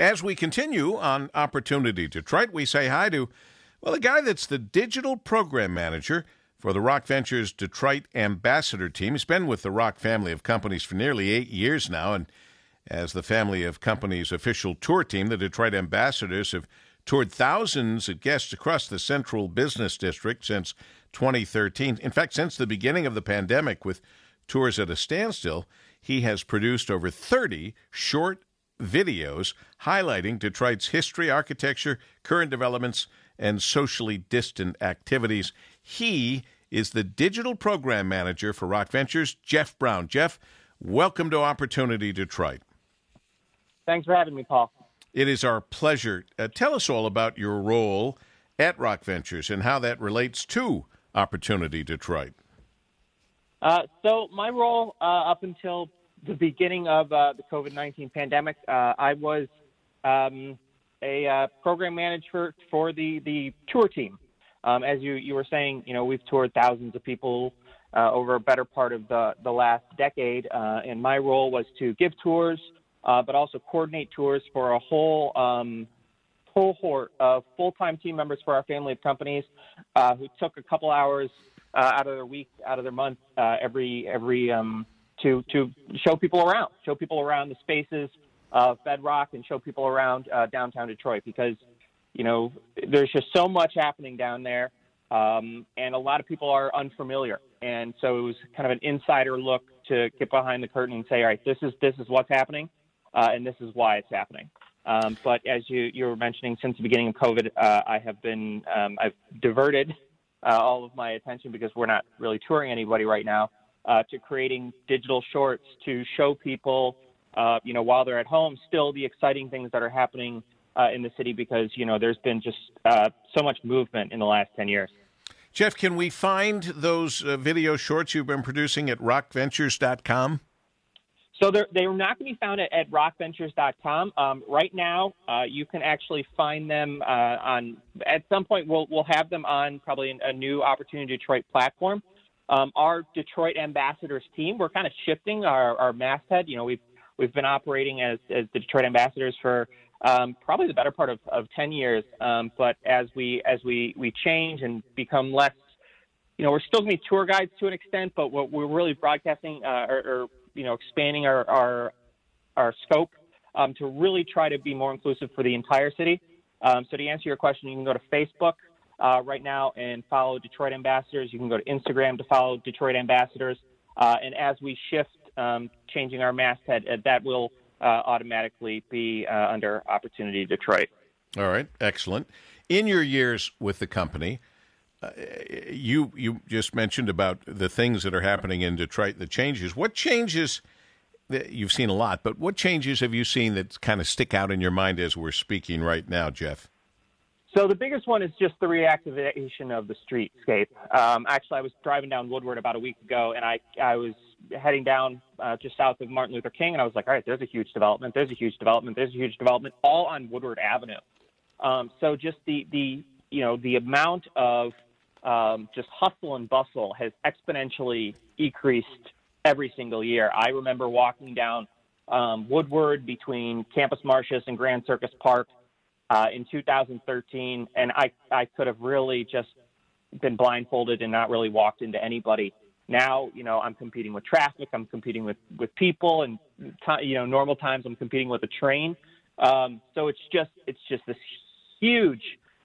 As we continue on Opportunity Detroit, we say hi to, well, a guy that's the digital program manager for the Rock Ventures Detroit Ambassador Team. He's been with the Rock family of companies for nearly eight years now, and as the family of companies' official tour team, the Detroit Ambassadors have toured thousands of guests across the central business district since 2013. In fact, since the beginning of the pandemic, with tours at a standstill, he has produced over 30 short videos highlighting Detroit's history, architecture, current developments, and socially distant activities. He is the digital program manager for Rock Ventures, Jeff Brown. Jeff, welcome to Opportunity Detroit. Thanks for having me, Paul. It is our pleasure. Uh, tell us all about your role at Rock Ventures and how that relates to Opportunity Detroit. Uh, so, my role uh, up until the beginning of uh, the COVID 19 pandemic, uh, I was um, a uh, program manager for the, the tour team. Um, as you, you were saying, you know, we've toured thousands of people over a better part of the, the last decade, and my role was to give tours uh, but also coordinate tours for a whole um, cohort of full-time team members for our family of companies uh, who took a couple hours uh, out of their week, out of their month, uh, every every um, to to show people around, show people around the spaces of Bedrock, and show people around uh, downtown Detroit because you know there's just so much happening down there, um, and a lot of people are unfamiliar, and so it was kind of an insider look to get behind the curtain and say, all right, this is this is what's happening uh, and this is why it's happening. Um, but as you, you were mentioning, since the beginning of COVID, uh, I have been um, I've diverted uh, all of my attention because we're not really touring anybody right now uh, to creating digital shorts to show people, uh, you know, while they're at home, still the exciting things that are happening uh, in the city because you know there's been just so much movement in the last ten years. Jeff, can we find those video shorts you've been producing at rockventures.com? So they're, they're not going to be found at, at rockventures.com. Um, right now, uh, you can actually find them uh, on, at some point, we'll, we'll have them on probably a new Opportunity Detroit platform. Um, our Detroit Ambassadors team, we're kind of shifting our, our masthead. You know, we've, we've been operating as, as the Detroit Ambassadors for um, probably the better part of, of 10 years. Um, but as we, as we, we change and become less you know, we're still going to be tour guides to an extent, but what we're really broadcasting uh, or, or you know expanding our our, our scope um, to really try to be more inclusive for the entire city. Um, so to answer your question, you can go to Facebook uh, right now and follow Detroit Ambassadors. You can go to Instagram to follow Detroit Ambassadors. Uh, and as we shift, um, changing our masthead, uh, that will uh, automatically be uh, under Opportunity Detroit. All right, excellent. In your years with the company, uh, you you just mentioned about the things that are happening in Detroit, the changes. What changes? You've seen a lot, but what changes have you seen that kind of stick out in your mind as we're speaking right now, Jeff? So the biggest one is just the reactivation of the streetscape. Um, actually, I was driving down Woodward about a week ago, and I I was heading down uh, just south of Martin Luther King, and I was like, all right, there's a huge development, there's a huge development, there's a huge development, all on Woodward Avenue. Um, so just the the you know the amount of um, just hustle and bustle has exponentially increased every single year. I remember walking down um, Woodward between Campus Martius and Grand Circus Park uh, in 2013, and I, I could have really just been blindfolded and not really walked into anybody. Now, you know, I'm competing with traffic, I'm competing with, with people, and t- you know, normal times I'm competing with a train. Um, so it's just it's just this huge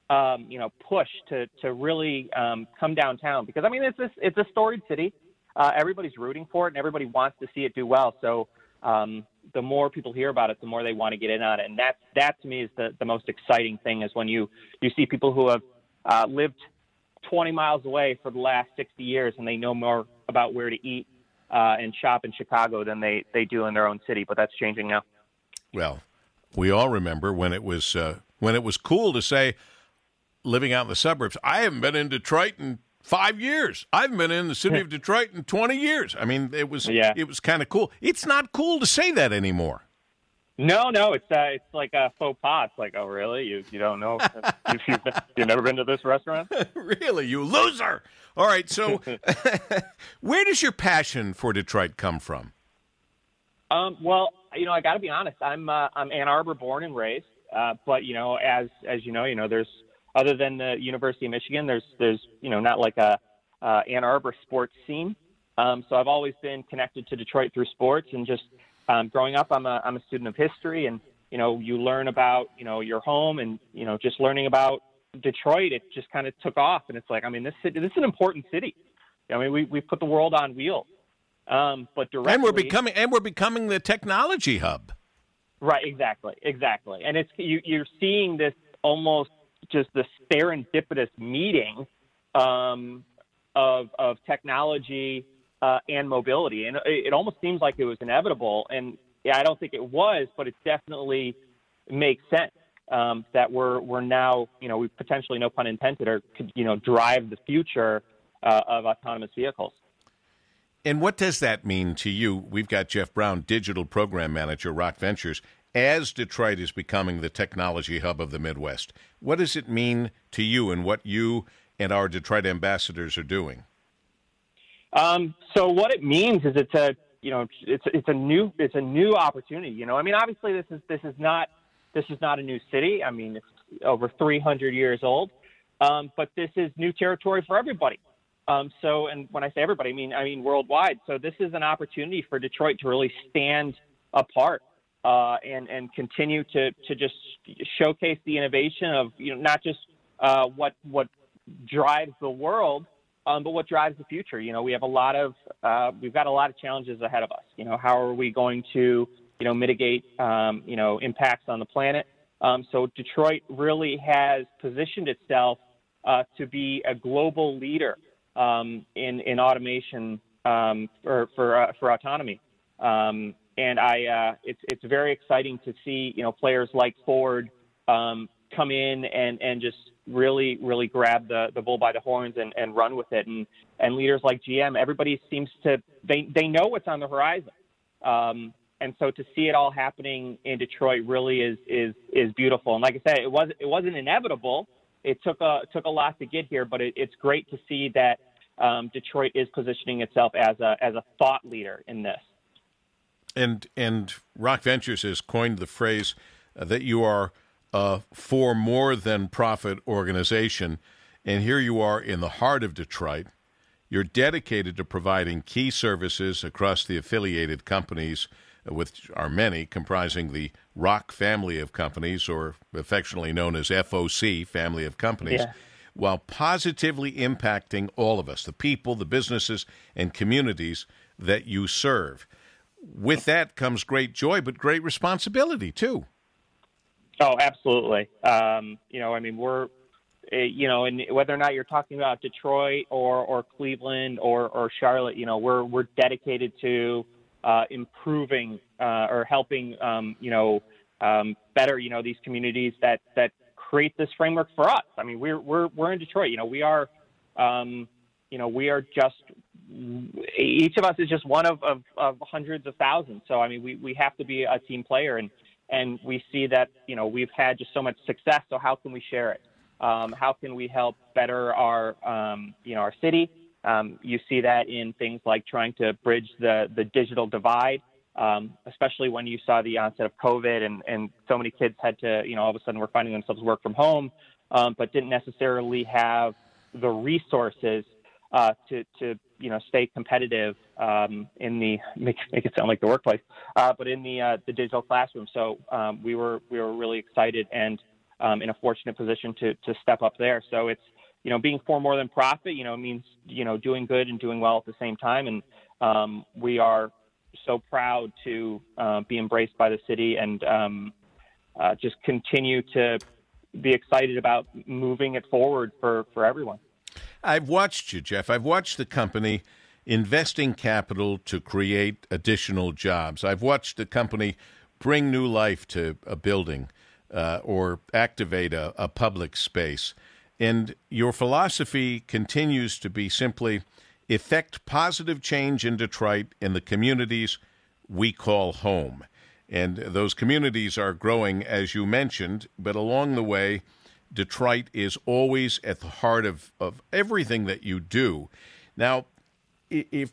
um, you know, push to to really um, come downtown because I mean it's this, it's a storied city. Uh, everybody's rooting for it and everybody wants to see it do well. So um, the more people hear about it, the more they want to get in on it, and that that to me is the the most exciting thing is when you you see people who have uh, lived 20 miles away for the last 60 years and they know more about where to eat uh, and shop in Chicago than they they do in their own city. But that's changing now. Well, we all remember when it was uh, when it was cool to say living out in the suburbs. I haven't been in Detroit in five years. I haven't been in the city of Detroit in twenty years. I mean, it was yeah. it was kind of cool. It's not cool to say that anymore. No, no, it's uh, it's like a faux pas. It's like, oh, really? You you don't know? you've, you've, you've never been to this restaurant? really, you loser! All right, so where does your passion for Detroit come from? Um, well, you know, I got to be honest. I'm uh, I'm Ann Arbor born and raised, uh, but you know, as as you know, you know, there's other than the University of Michigan, there's there's you know not like a uh, Ann Arbor sports scene. Um, so I've always been connected to Detroit through sports, and just um, growing up, I'm a I'm a student of history, and you know, you learn about you know your home, and you know, just learning about Detroit, it just kind of took off, and it's like, I mean, this city, this is an important city. I mean, we we put the world on wheels. Um, but directly, and we're becoming and we're becoming the technology hub. Right, exactly, exactly. And it's you, you're seeing this almost just the serendipitous meeting um, of of technology uh, and mobility, and it, it, almost seems like it was inevitable. And yeah, I don't think it was, but it definitely makes sense um, that we're we're now you know we potentially no pun intended or could you know drive the future uh, of autonomous vehicles. And what does that mean to you? We've got Jeff Brown, digital program manager, Rock Ventures, as Detroit is becoming the technology hub of the Midwest. What does it mean to you and what you and our Detroit ambassadors are doing? Um, so what it means is it's a you know it's it's a new it's a new opportunity. You know, I mean, obviously this is this is not this is not a new city. I mean, it's over 300 years old, um, but this is new territory for everybody. Um, so, and when I say everybody, I mean I mean worldwide. So this is an opportunity for Detroit to really stand apart uh, and and continue to to just showcase the innovation of you know not just uh, what what drives the world, um, but what drives the future. You know, we have a lot of uh, we've got a lot of challenges ahead of us. You know, how are we going to you know mitigate um, you know impacts on the planet? Um, so Detroit really has positioned itself uh, to be a global leader um, in in automation um, for for uh, for autonomy. Um, and I, uh, it's it's very exciting to see you know players like Ford um, come in and and just really really grab the the bull by the horns and, and run with it. And and leaders like GM, everybody seems to they they know what's on the horizon. Um, and so to see it all happening in Detroit really is is is beautiful. And like I said, it was it wasn't inevitable it took a took a lot to get here, but it, it's great to see that um, Detroit is positioning itself as a as a thought leader in this. And and Rock Ventures has coined the phrase uh, that you are a for more than profit organization, and here you are in the heart of Detroit. You're dedicated to providing key services across the affiliated companies which are many, comprising the Rock family of companies, or affectionately known as FOC, family of companies, yeah. while positively impacting all of us, the people, the businesses, and communities that you serve. With that comes great joy, but great responsibility, too. Oh, absolutely. Um, you know, I mean, we're, eh, you know, and whether or not you're talking about Detroit or, or Cleveland or, or Charlotte, you know, we're, we're dedicated to uh, improving uh, or helping, um, you know, um, better, you know, these communities that that create this framework for us. I mean, we're we're we're in Detroit. You know, we are, um, you know, we are just each of us is just one of, of, of hundreds of thousands. So I mean, we, we have to be a team player, and and we see that you know we've had just so much success. So how can we share it? Um, how can we help better our um, you know our city? Um, you see that in things like trying to bridge the, the digital divide, um, especially when you saw the onset of COVID and, and so many kids had to, you know, all of a sudden were finding themselves work from home, um, but didn't necessarily have the resources uh, to, to, you know, stay competitive um, in the make, make it sound like the workplace, uh, but in the uh, the digital classroom. So um, we were we were really excited and um, in a fortunate position to to step up there. So it's you know, being for more than profit, you know, means, you know, doing good and doing well at the same time. And um, we are so proud to uh, be embraced by the city and um, uh, just continue to be excited about moving it forward for, for everyone. I've watched you, Jeff. I've watched the company investing capital to create additional jobs. I've watched the company bring new life to a building uh, or activate a, a public space. And your philosophy continues to be simply effect positive change in Detroit in the communities we call home. And those communities are growing, as you mentioned, but along the way, Detroit is always at the heart of, of everything that you do. Now, if,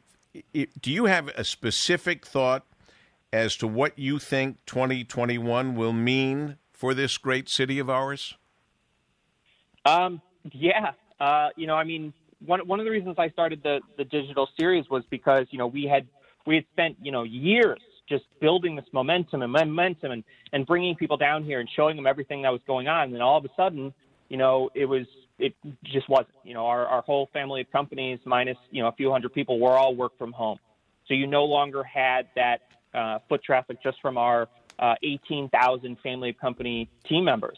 if do you have a specific thought as to what you think 2021 will mean for this great city of ours? Um, yeah. Uh, you know, I mean, one one of the reasons I started the the digital series was because you know we had we had spent you know years just building this momentum and momentum and and bringing people down here and showing them everything that was going on. And then all of a sudden, you know, it was it just wasn't. You know, our our whole family of companies minus you know a few hundred people were all work from home, so you no longer had that uh, foot traffic just from our uh, 18,000 family of company team members.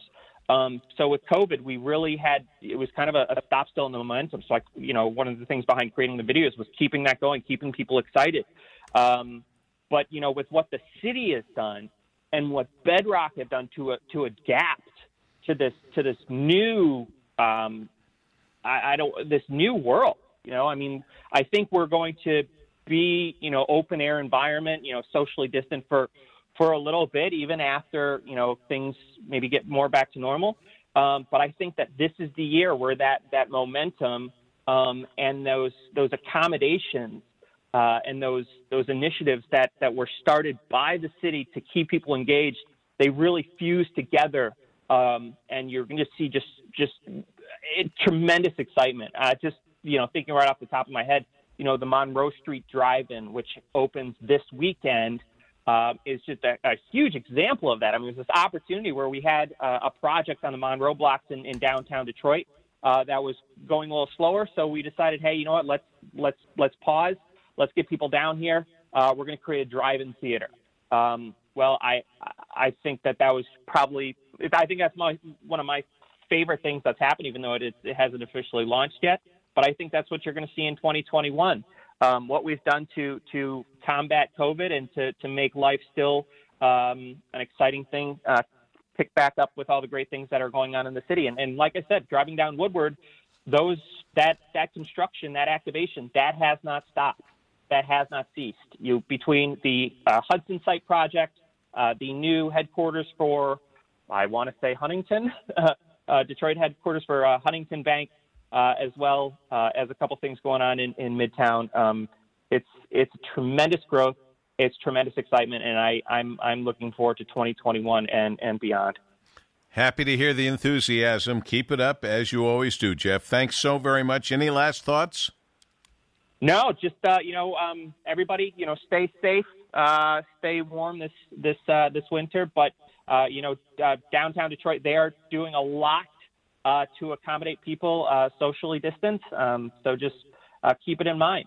Um, so with COVID, we really had it was kind of a, a stop still in the momentum. So, like you know, one of the things behind creating the videos was keeping that going, keeping people excited. Um, but you know, with what the city has done and what Bedrock have done to uh, to adapt to this to this new um, I, I don't this new world. You know, I mean, I think we're going to be you know open air environment, you know, socially distant for for a little bit, even after you know things maybe get more back to normal. Um, but I think that this is the year where that that momentum um, and those those accommodations uh, and those those initiatives that that were started by the city to keep people engaged, they really fuse together, um, and you're going to see just just it, tremendous excitement. Uh, just you know, thinking right off the top of my head, you know, the Monroe Street Drive-In, which opens this weekend uh, is just a, a, huge example of that. I mean, it was this opportunity where we had uh, a project on the Monroe blocks in, in downtown Detroit uh, that was going a little slower. So we decided, hey, you know what? Let's let's let's pause. Let's get people down here. Uh, we're going to create a drive-in theater. Um, well, I I think that that was probably I think that's my one of my favorite things that's happened, even though it, it hasn't officially launched yet. But I think that's what you're going to see in 2021 um, what we've done to to combat COVID and to to make life still um, an exciting thing. Uh, pick back up with all the great things that are going on in the city. And, and like I said, driving down Woodward, those that that construction, that activation, that has not stopped. That has not ceased. You between the uh, Hudson site project, uh, the new headquarters for, I want to say Huntington, uh, Detroit headquarters for uh, Huntington Bank, uh, as well as a couple things going on in, in Midtown. Um, it's it's tremendous growth, it's tremendous excitement, and I, I'm I'm looking forward to 2021 and and beyond. Happy to hear the enthusiasm. Keep it up as you always do, Jeff. Thanks so very much. Any last thoughts? No, just uh, you know, um, everybody, you know, stay safe, uh, stay warm this this uh, this winter. But uh, you know, uh, downtown Detroit, they are doing a lot uh, to accommodate people uh, socially distanced. Um, so just uh, keep it in mind.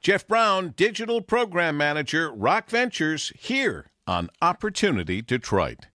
Jeff Brown, Digital Program Manager, Rock Ventures, here on Opportunity Detroit.